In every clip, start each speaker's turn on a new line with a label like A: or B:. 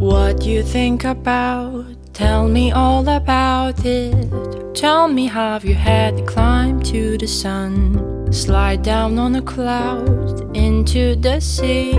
A: What you think about? Tell me all about it. Tell me how you had to climb to the sun, slide down on a cloud into the sea.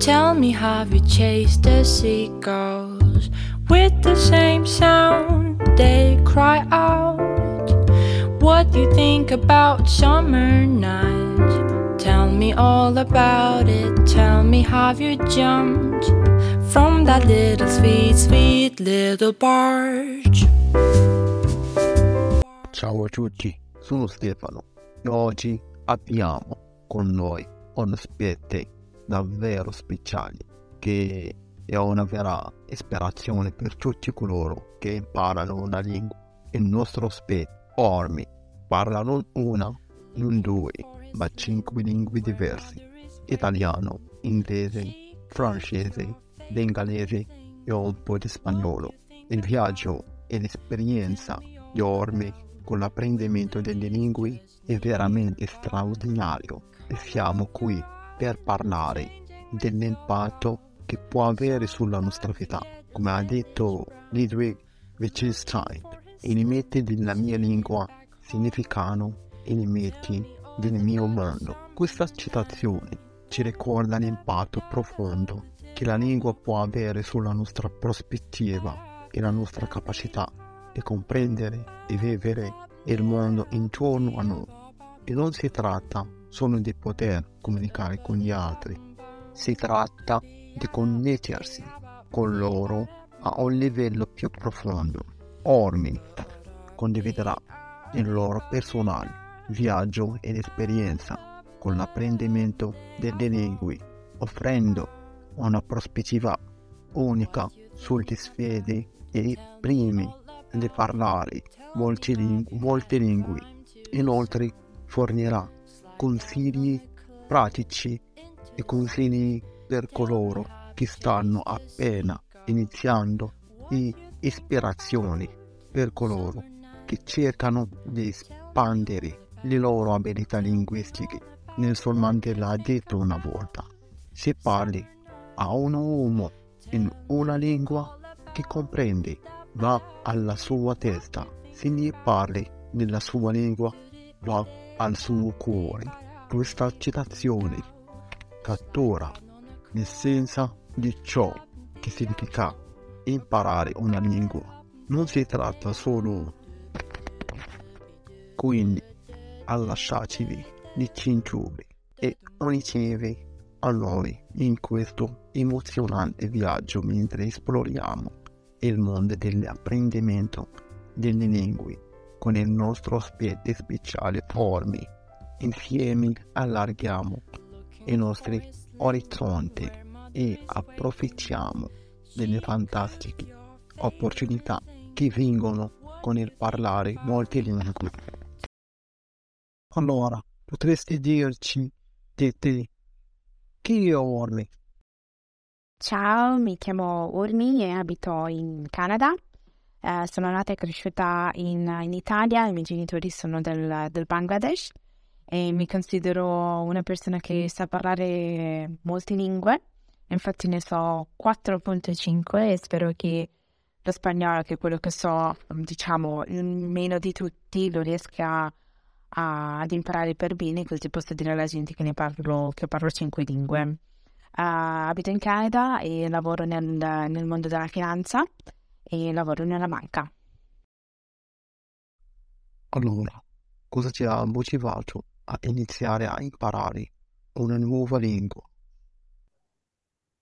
A: Tell me how you chased the seagulls with the same sound they cry out. What you think about summer nights? Tell me all about it. Tell me how you jumped from that little sweet, sweet little barge.
B: Ciao a tutti, sono Stefano e oggi abbiamo con noi un ospite davvero speciale che è una vera ispirazione per tutti coloro che imparano una lingua. Il nostro ospite, Ormi, parla non una, non due, ma cinque lingue diverse. Italiano, inglese, francese, bengalese e un po' di spagnolo. Il viaggio e l'esperienza di Ormi con l'apprendimento delle lingue è veramente straordinario e siamo qui per parlare dell'impatto che può avere sulla nostra vita. Come ha detto Ludwig Wittgenstein, i limiti della mia lingua significano i limiti del mio mondo. Questa citazione ci ricorda l'impatto profondo che la lingua può avere sulla nostra prospettiva e la nostra capacità di comprendere e vivere il mondo intorno a noi. E non si tratta solo di poter comunicare con gli altri, si tratta di connettersi con loro a un livello più profondo. Ormi condividerà il loro personale viaggio ed esperienza con l'apprendimento delle lingue, offrendo una prospettiva unica sulle sfide e i primi di parlare molte molte lingue. Inoltre fornirà consigli pratici e consigli per coloro che stanno appena iniziando e ispirazioni per coloro che cercano di espandere le loro abilità linguistiche. Nelson Mandela ha detto una volta, se parli a un uomo in una lingua che comprende, va alla sua testa, se ne parli nella sua lingua, va al suo cuore. Questa citazione cattura l'essenza di ciò che significa imparare una lingua. Non si tratta solo quindi a lasciarci di cinture e ricevi a noi in questo emozionante viaggio mentre esploriamo il mondo dell'apprendimento delle lingue con il nostro ospite speciale Formi. Insieme allarghiamo i nostri orizzonti e approfittiamo delle fantastiche opportunità che vengono con il parlare molte lingue. Allora, potresti dirci di te chi è Ormi?
C: Ciao, mi chiamo Urmi e abito in Canada. Eh, sono nata e cresciuta in, in, Italia, i miei genitori sono del, del, Bangladesh e mi considero una persona che sa parlare molte lingue, infatti ne so 4.5 e spero che lo spagnolo, che è quello che so, diciamo, meno di tutti, lo riesca a ad imparare per bene, così posso dire alla gente che ne parlo, che parlo cinque lingue. Uh, abito in Canada e lavoro nel, nel mondo della finanza e lavoro nella banca.
B: Allora, cosa ti ha motivato a iniziare a imparare una nuova lingua?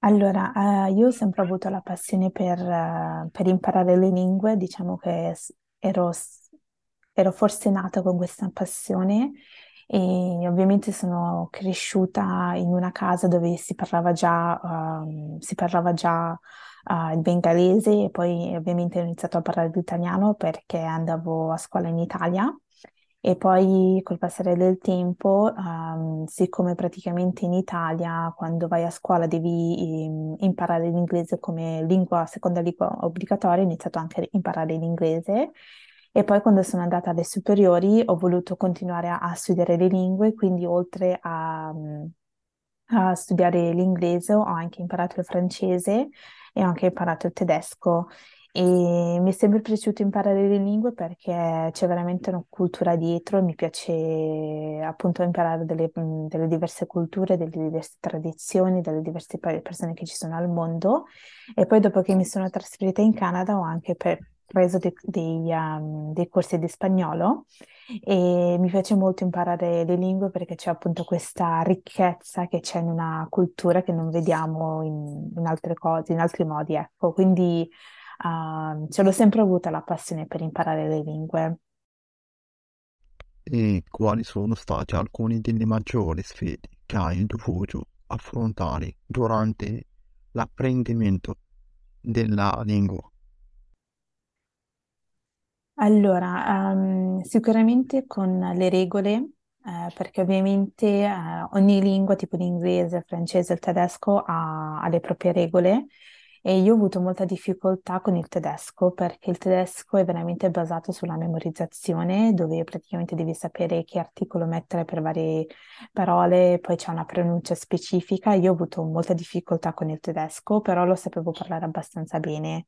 D: Allora, eh, io ho sempre avuto la passione per, eh, per imparare le lingue, diciamo che ero ero forse nata con questa passione e ovviamente sono cresciuta in una casa dove si parlava già, um, si parlava già uh, il bengalese e poi ovviamente ho iniziato a parlare l'italiano perché andavo a scuola in Italia. E poi col passare del tempo, um, siccome praticamente in Italia quando vai a scuola devi um, imparare l'inglese come lingua, seconda lingua obbligatoria, ho iniziato anche a imparare l'inglese e poi quando sono andata alle superiori ho voluto continuare a, a studiare le lingue, quindi oltre a, a, studiare l'inglese ho anche imparato il francese e ho anche imparato il tedesco. E mi è sempre piaciuto imparare le lingue perché c'è veramente una cultura dietro e mi piace appunto imparare delle, delle diverse culture, delle diverse tradizioni, delle diverse persone che ci sono al mondo. E poi dopo che mi sono trasferita in Canada ho anche per, preso dei, dei, um, dei corsi di spagnolo e mi piace molto imparare le lingue perché c'è appunto questa ricchezza che c'è in una cultura che non vediamo in, in altre cose, in altri modi, ecco. Quindi uh, ce l'ho sempre avuta la passione per imparare le lingue.
B: E quali sono state alcune delle maggiori sfide che hai dovuto affrontare durante l'apprendimento della lingua?
D: Allora, ehm, sicuramente con le regole, eh, perché ovviamente eh, ogni lingua, tipo l'inglese, il francese, il tedesco, ha, ha le proprie regole e io ho avuto molta difficoltà con il tedesco perché il tedesco è veramente basato sulla memorizzazione, dove praticamente devi sapere che articolo mettere per varie parole, poi c'è una pronuncia specifica. Io ho avuto molta difficoltà con il tedesco, però lo sapevo parlare abbastanza bene.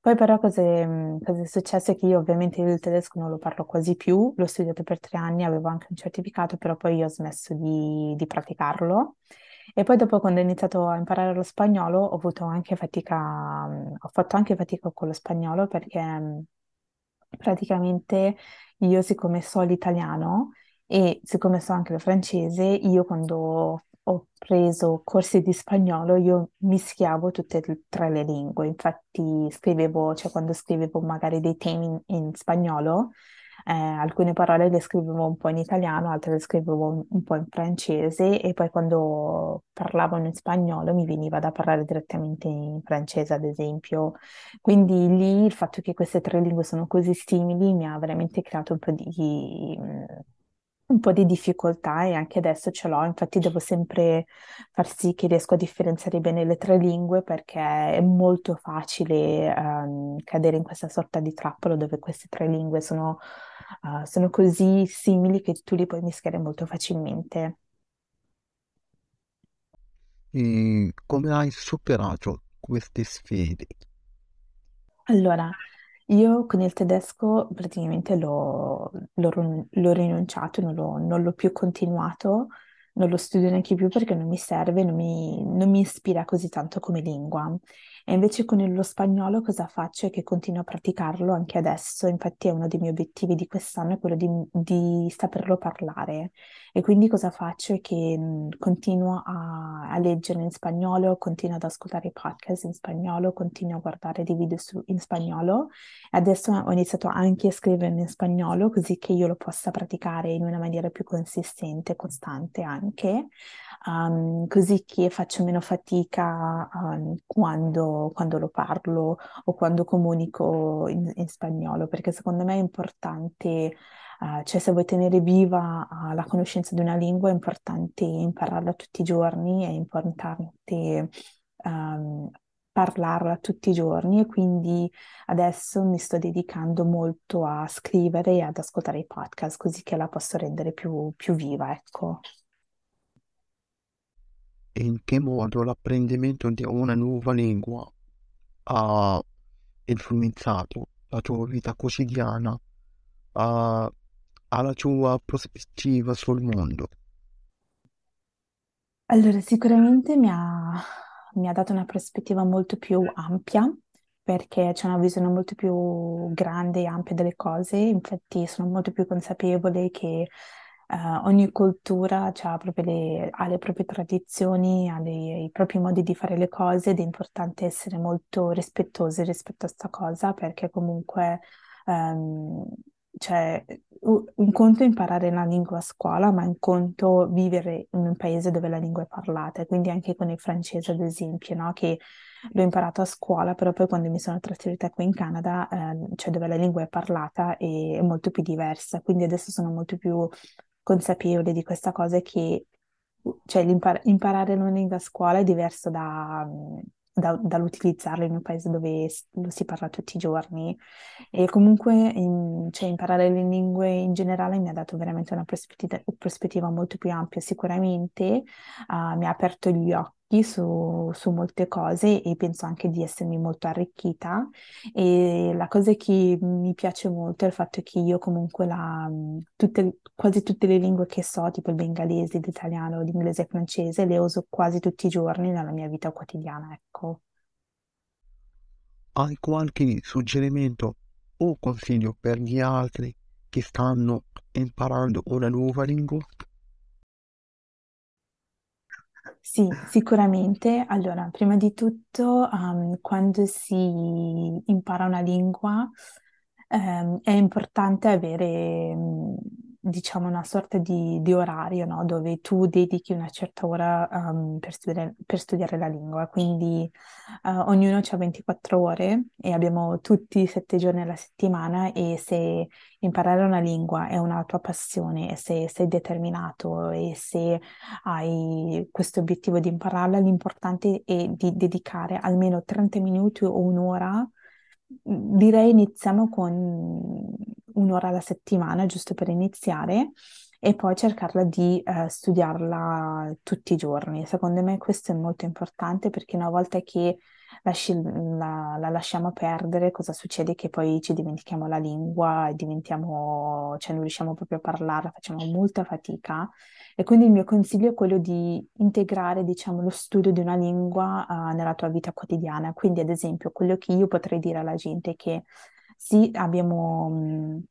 D: Poi però cosa è, è successo è che io ovviamente il tedesco non lo parlo quasi più, l'ho studiato per tre anni, avevo anche un certificato, però poi ho smesso di, di praticarlo. E poi dopo quando ho iniziato a imparare lo spagnolo ho avuto anche fatica, ho fatto anche fatica con lo spagnolo perché praticamente io siccome so l'italiano e siccome so anche il francese, io quando preso corsi di spagnolo, io mischiavo tutte e tre le lingue. Infatti scrivevo, cioè quando scrivevo magari dei temi in, in spagnolo, eh, alcune parole le scrivevo un po' in italiano, altre le scrivevo un, un po' in francese e poi quando parlavano in spagnolo mi veniva da parlare direttamente in francese, ad esempio. Quindi lì il fatto che queste tre lingue sono così simili mi ha veramente creato un po' di un po' di difficoltà e anche adesso ce l'ho, infatti devo sempre far sì che riesco a differenziare bene le tre lingue perché è molto facile um, cadere in questa sorta di trappola dove queste tre lingue sono, uh, sono così simili che tu li puoi mischiare molto facilmente.
B: E come hai superato queste sfide?
D: Allora, io con il tedesco praticamente l'ho, rinunciato, non l'ho, non l'ho più continuato, non lo studio neanche più perché non mi serve, non mi, non mi ispira così tanto come lingua. E invece con lo spagnolo cosa faccio? È che continuo a praticarlo anche adesso, infatti è uno dei miei obiettivi di quest'anno, è quello di, di saperlo parlare. E quindi cosa faccio? È che continuo a, a leggere in spagnolo, continuo ad ascoltare i podcast in spagnolo, continuo a guardare dei video su- in spagnolo. E adesso ho iniziato anche a scrivere in spagnolo, così che io lo possa praticare in una maniera più consistente, costante anche um, così che faccio meno fatica um, quando, quando, lo parlo o quando comunico in, in spagnolo, perché secondo me è importante, uh, cioè se vuoi tenere viva uh, la conoscenza di una lingua è importante impararla tutti i giorni, è importante um, parlarla tutti i giorni e quindi adesso mi sto dedicando molto a scrivere e ad ascoltare i podcast così che la posso rendere più, più viva, ecco
B: e in che modo l'apprendimento di una nuova lingua ha influenzato la tua vita quotidiana, ha, ha la tua prospettiva sul mondo.
D: Allora, sicuramente mi ha, mi ha dato una prospettiva molto più ampia perché c'è una visione molto più grande e ampia delle cose, infatti sono molto più consapevole che Uh, ogni cultura le, ha le proprie tradizioni, ha le, i propri modi di fare le cose ed è importante essere molto rispettosi rispetto a questa cosa perché comunque um, cioè, un conto è imparare la lingua a scuola, ma un conto vivere in un paese dove la lingua è parlata. Quindi anche con il francese, ad esempio, no? che l'ho imparato a scuola, però poi quando mi sono trasferita qui in Canada, eh, cioè dove la lingua è parlata, è molto più diversa. Quindi adesso sono molto più consapevole di questa cosa che cioè, imparare una lingua a scuola è diverso da, da, dall'utilizzarla in un paese dove lo si parla tutti i giorni. E comunque in, cioè, imparare le lingue in generale mi ha dato veramente una prospettiva, prospettiva molto più ampia. Sicuramente uh, mi ha aperto gli occhi arricchi su, su molte cose e penso anche di essermi molto arricchita. E la cosa che mi piace molto è il fatto che io comunque la, tutte, quasi tutte le lingue che so, tipo il bengalese, l'italiano, l'inglese e il francese, le uso quasi tutti i giorni nella mia vita quotidiana, ecco.
B: Hai qualche suggerimento o consiglio per gli altri che stanno imparando una nuova lingua?
D: Sì, sicuramente. Allora, prima di tutto, um, quando si impara una lingua, um, è importante avere, um, diciamo, una sorta di, di orario, no? Dove tu dedichi una certa ora, um, per studiare, per studiare la lingua. Quindi, uh, ognuno ha 24 ore e abbiamo tutti 7 giorni alla settimana e se imparare una lingua è una tua passione e se sei determinato e se hai questo obiettivo di impararla, l'importante è di dedicare almeno 30 minuti o un'ora. Direi iniziamo con un'ora alla settimana, giusto per iniziare, e poi cercarla di eh, studiarla tutti i giorni. Secondo me questo è molto importante perché una volta che lasci- la, la lasciamo perdere, cosa succede? Che poi ci dimentichiamo la lingua e diventiamo, cioè non riusciamo proprio a parlarla, facciamo molta fatica. E quindi il mio consiglio è quello di integrare, diciamo, lo studio di una lingua uh, nella tua vita quotidiana. Quindi, ad esempio, quello che io potrei dire alla gente è che sì, abbiamo, mh,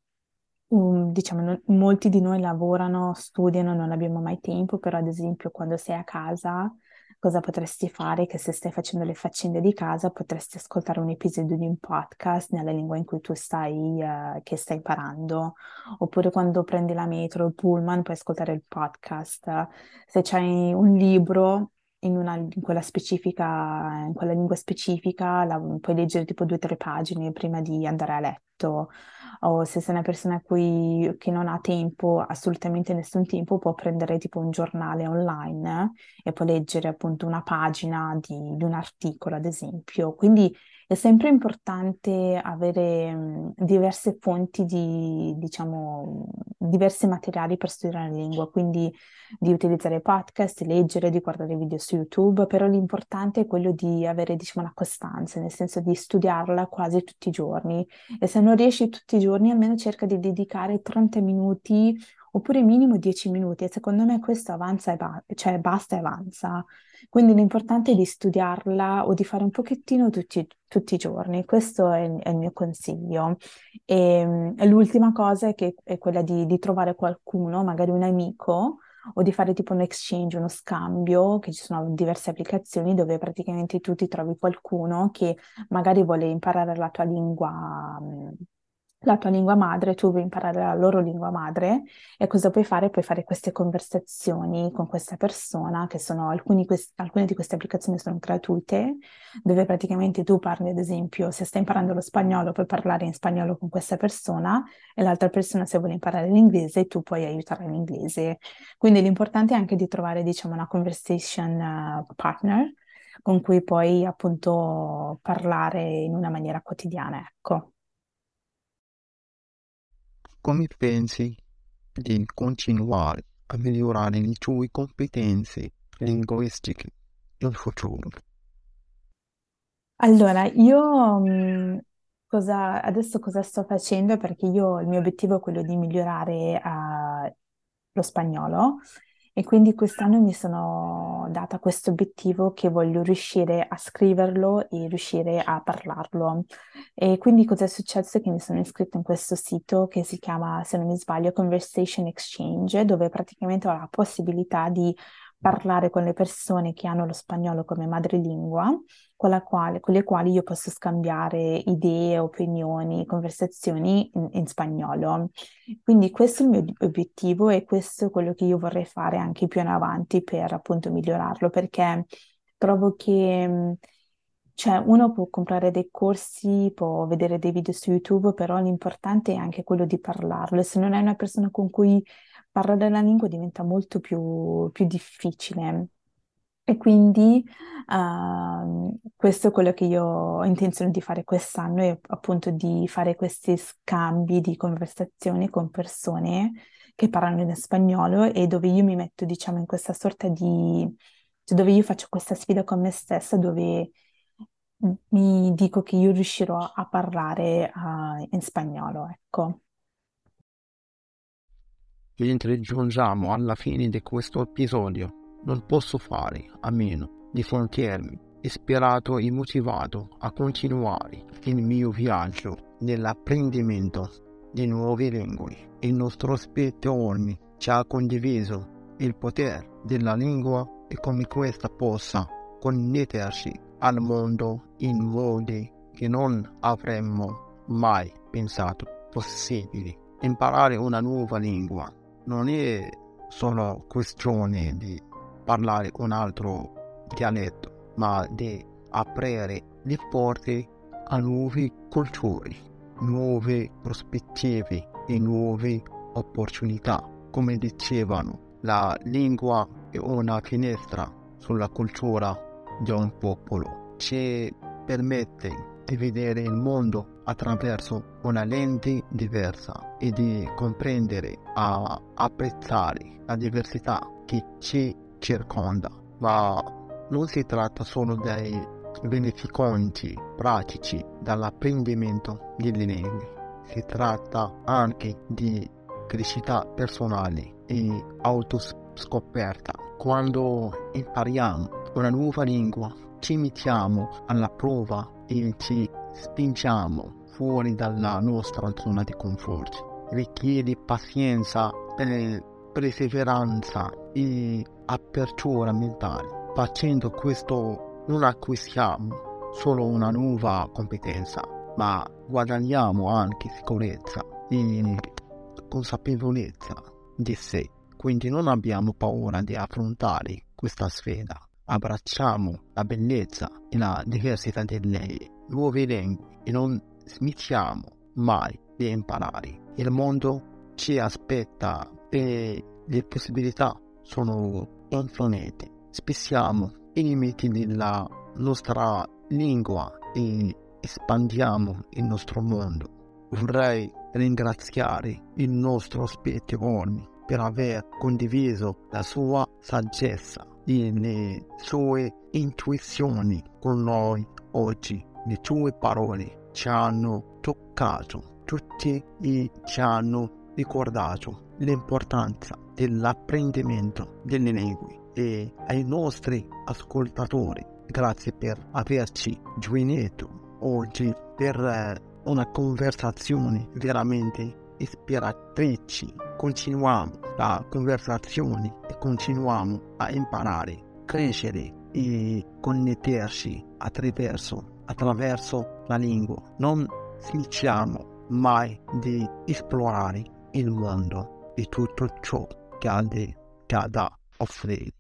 D: un- diciamo, no- molti di noi lavorano, studiano, non abbiamo mai tempo, però ad esempio quando sei a casa cosa potresti fare? Che se stai facendo le faccende di casa, potresti ascoltare un episodio di un podcast nella lingua in cui tu stai, eh, che stai imparando, oppure quando prendi la metro o il pullman, puoi ascoltare il podcast. Se c'hai un libro in, una, in quella specifica, in quella lingua specifica, la, puoi leggere tipo due o tre pagine prima di andare a letto o se sei una persona cui, che non ha tempo, assolutamente nessun tempo, può prendere tipo un giornale online eh, e può leggere appunto una pagina di, di un articolo, ad esempio. Quindi è sempre importante avere mh, diverse fonti di, diciamo, diversi materiali per studiare la lingua, quindi di utilizzare podcast, leggere, di guardare video su YouTube, però l'importante è quello di avere, diciamo, una costanza, nel senso di studiarla quasi tutti i giorni. E se non riesci tutti i giorni, almeno cerca di dedicare 30 minuti oppure minimo 10 minuti e secondo me questo avanza e ba- cioè basta e avanza. Quindi l'importante è di studiarla o di fare un pochettino tutti, tutti i giorni, questo è, è, il mio consiglio. E, e l'ultima cosa è, che, è quella di, di trovare qualcuno, magari un amico, o di fare tipo un exchange, uno scambio, che ci sono diverse applicazioni dove praticamente tu ti trovi qualcuno che magari vuole imparare la tua lingua la tua lingua madre, tu vuoi imparare la loro lingua madre e cosa puoi fare? Puoi fare queste conversazioni con questa persona, che sono alcuni, alcune di queste applicazioni sono gratuite, dove praticamente tu parli, ad esempio, se stai imparando lo spagnolo, puoi parlare in spagnolo con questa persona e l'altra persona, se vuole imparare l'inglese, tu puoi aiutare in inglese. Quindi l'importante è anche di trovare, diciamo, una conversation uh, partner con cui puoi appunto parlare in una maniera quotidiana, ecco.
B: Come pensi di continuare a migliorare le tue competenze linguistiche in futuro?
D: Allora, io mh, cosa, adesso cosa sto facendo? Perché io il mio obiettivo è quello di migliorare uh, lo spagnolo e quindi quest'anno mi sono data questo obiettivo che voglio riuscire a scriverlo e riuscire a parlarlo. E quindi cosa è successo? Che mi sono iscritta in questo sito che si chiama, se non mi sbaglio, Conversation Exchange, dove praticamente ho la possibilità di parlare con le persone che hanno lo spagnolo come madrelingua con, quale, con le quali io posso scambiare idee, opinioni, conversazioni in, in spagnolo. Quindi questo è il mio obiettivo e questo è quello che io vorrei fare anche più in avanti per appunto migliorarlo, perché trovo che cioè, uno può comprare dei corsi, può vedere dei video su YouTube, però l'importante è anche quello di parlarlo. Se non è una persona con cui parlare la lingua diventa molto più, più difficile. E quindi uh, questo è quello che io ho intenzione di fare quest'anno, è appunto di fare questi scambi di conversazioni con persone che parlano in spagnolo e dove io mi metto, diciamo, in questa sorta di cioè dove io faccio questa sfida con me stessa, dove mi dico che io riuscirò a parlare uh, in spagnolo, ecco.
B: Mentre giungiamo alla fine di questo episodio, non posso fare a meno di sentirmi ispirato e motivato a continuare il mio viaggio nell'apprendimento di nuove lingue. Il nostro Ormi ci ha condiviso il potere della lingua e come questa possa connetterci al mondo in modi che non avremmo mai pensato possibili. Imparare una nuova lingua non è solo questione di parlare un altro dialetto, ma di aprire le porte a nuove culture, nuove prospettive e nuove opportunità. Come dicevano, la lingua è una finestra sulla cultura di un popolo. Ci permette di vedere il mondo attraverso una lente diversa e di comprendere, a apprezzare la diversità che ci circonda. Ma non si tratta solo dei benefici pratici dall'apprendimento delle lingue, si tratta anche di crescita personale e autoscoperta. Quando impariamo una nuova lingua, ci mettiamo alla prova e ci spingiamo fuori dalla nostra zona di conforto. Richiede pazienza, perseveranza e apertura mentale. Facendo questo non acquistiamo solo una nuova competenza, ma guadagniamo anche sicurezza e consapevolezza di sé. Quindi non abbiamo paura di affrontare questa sfida. Abbracciamo la bellezza e la diversità delle nuove lingue e non smettiamo mai di imparare. Il mondo ci aspetta e le possibilità sono infinite. Spessiamo i limiti della nostra lingua e espandiamo il nostro mondo. Vorrei ringraziare il nostro ospite Ormi per aver condiviso la sua saggezza le sue intuizioni con noi oggi. Le tue parole ci hanno toccato tutti e ci hanno ricordato l'importanza dell'apprendimento delle lingue e ai nostri ascoltatori grazie per averci gioinato oggi per eh, una conversazione veramente ispiratrice. Continuiamo la conversazione e continuiamo a imparare, crescere e connetterci attraverso, attraverso la lingua. Non smettiamo mai di esplorare il mondo e tutto ciò che ha, che ha da offrire.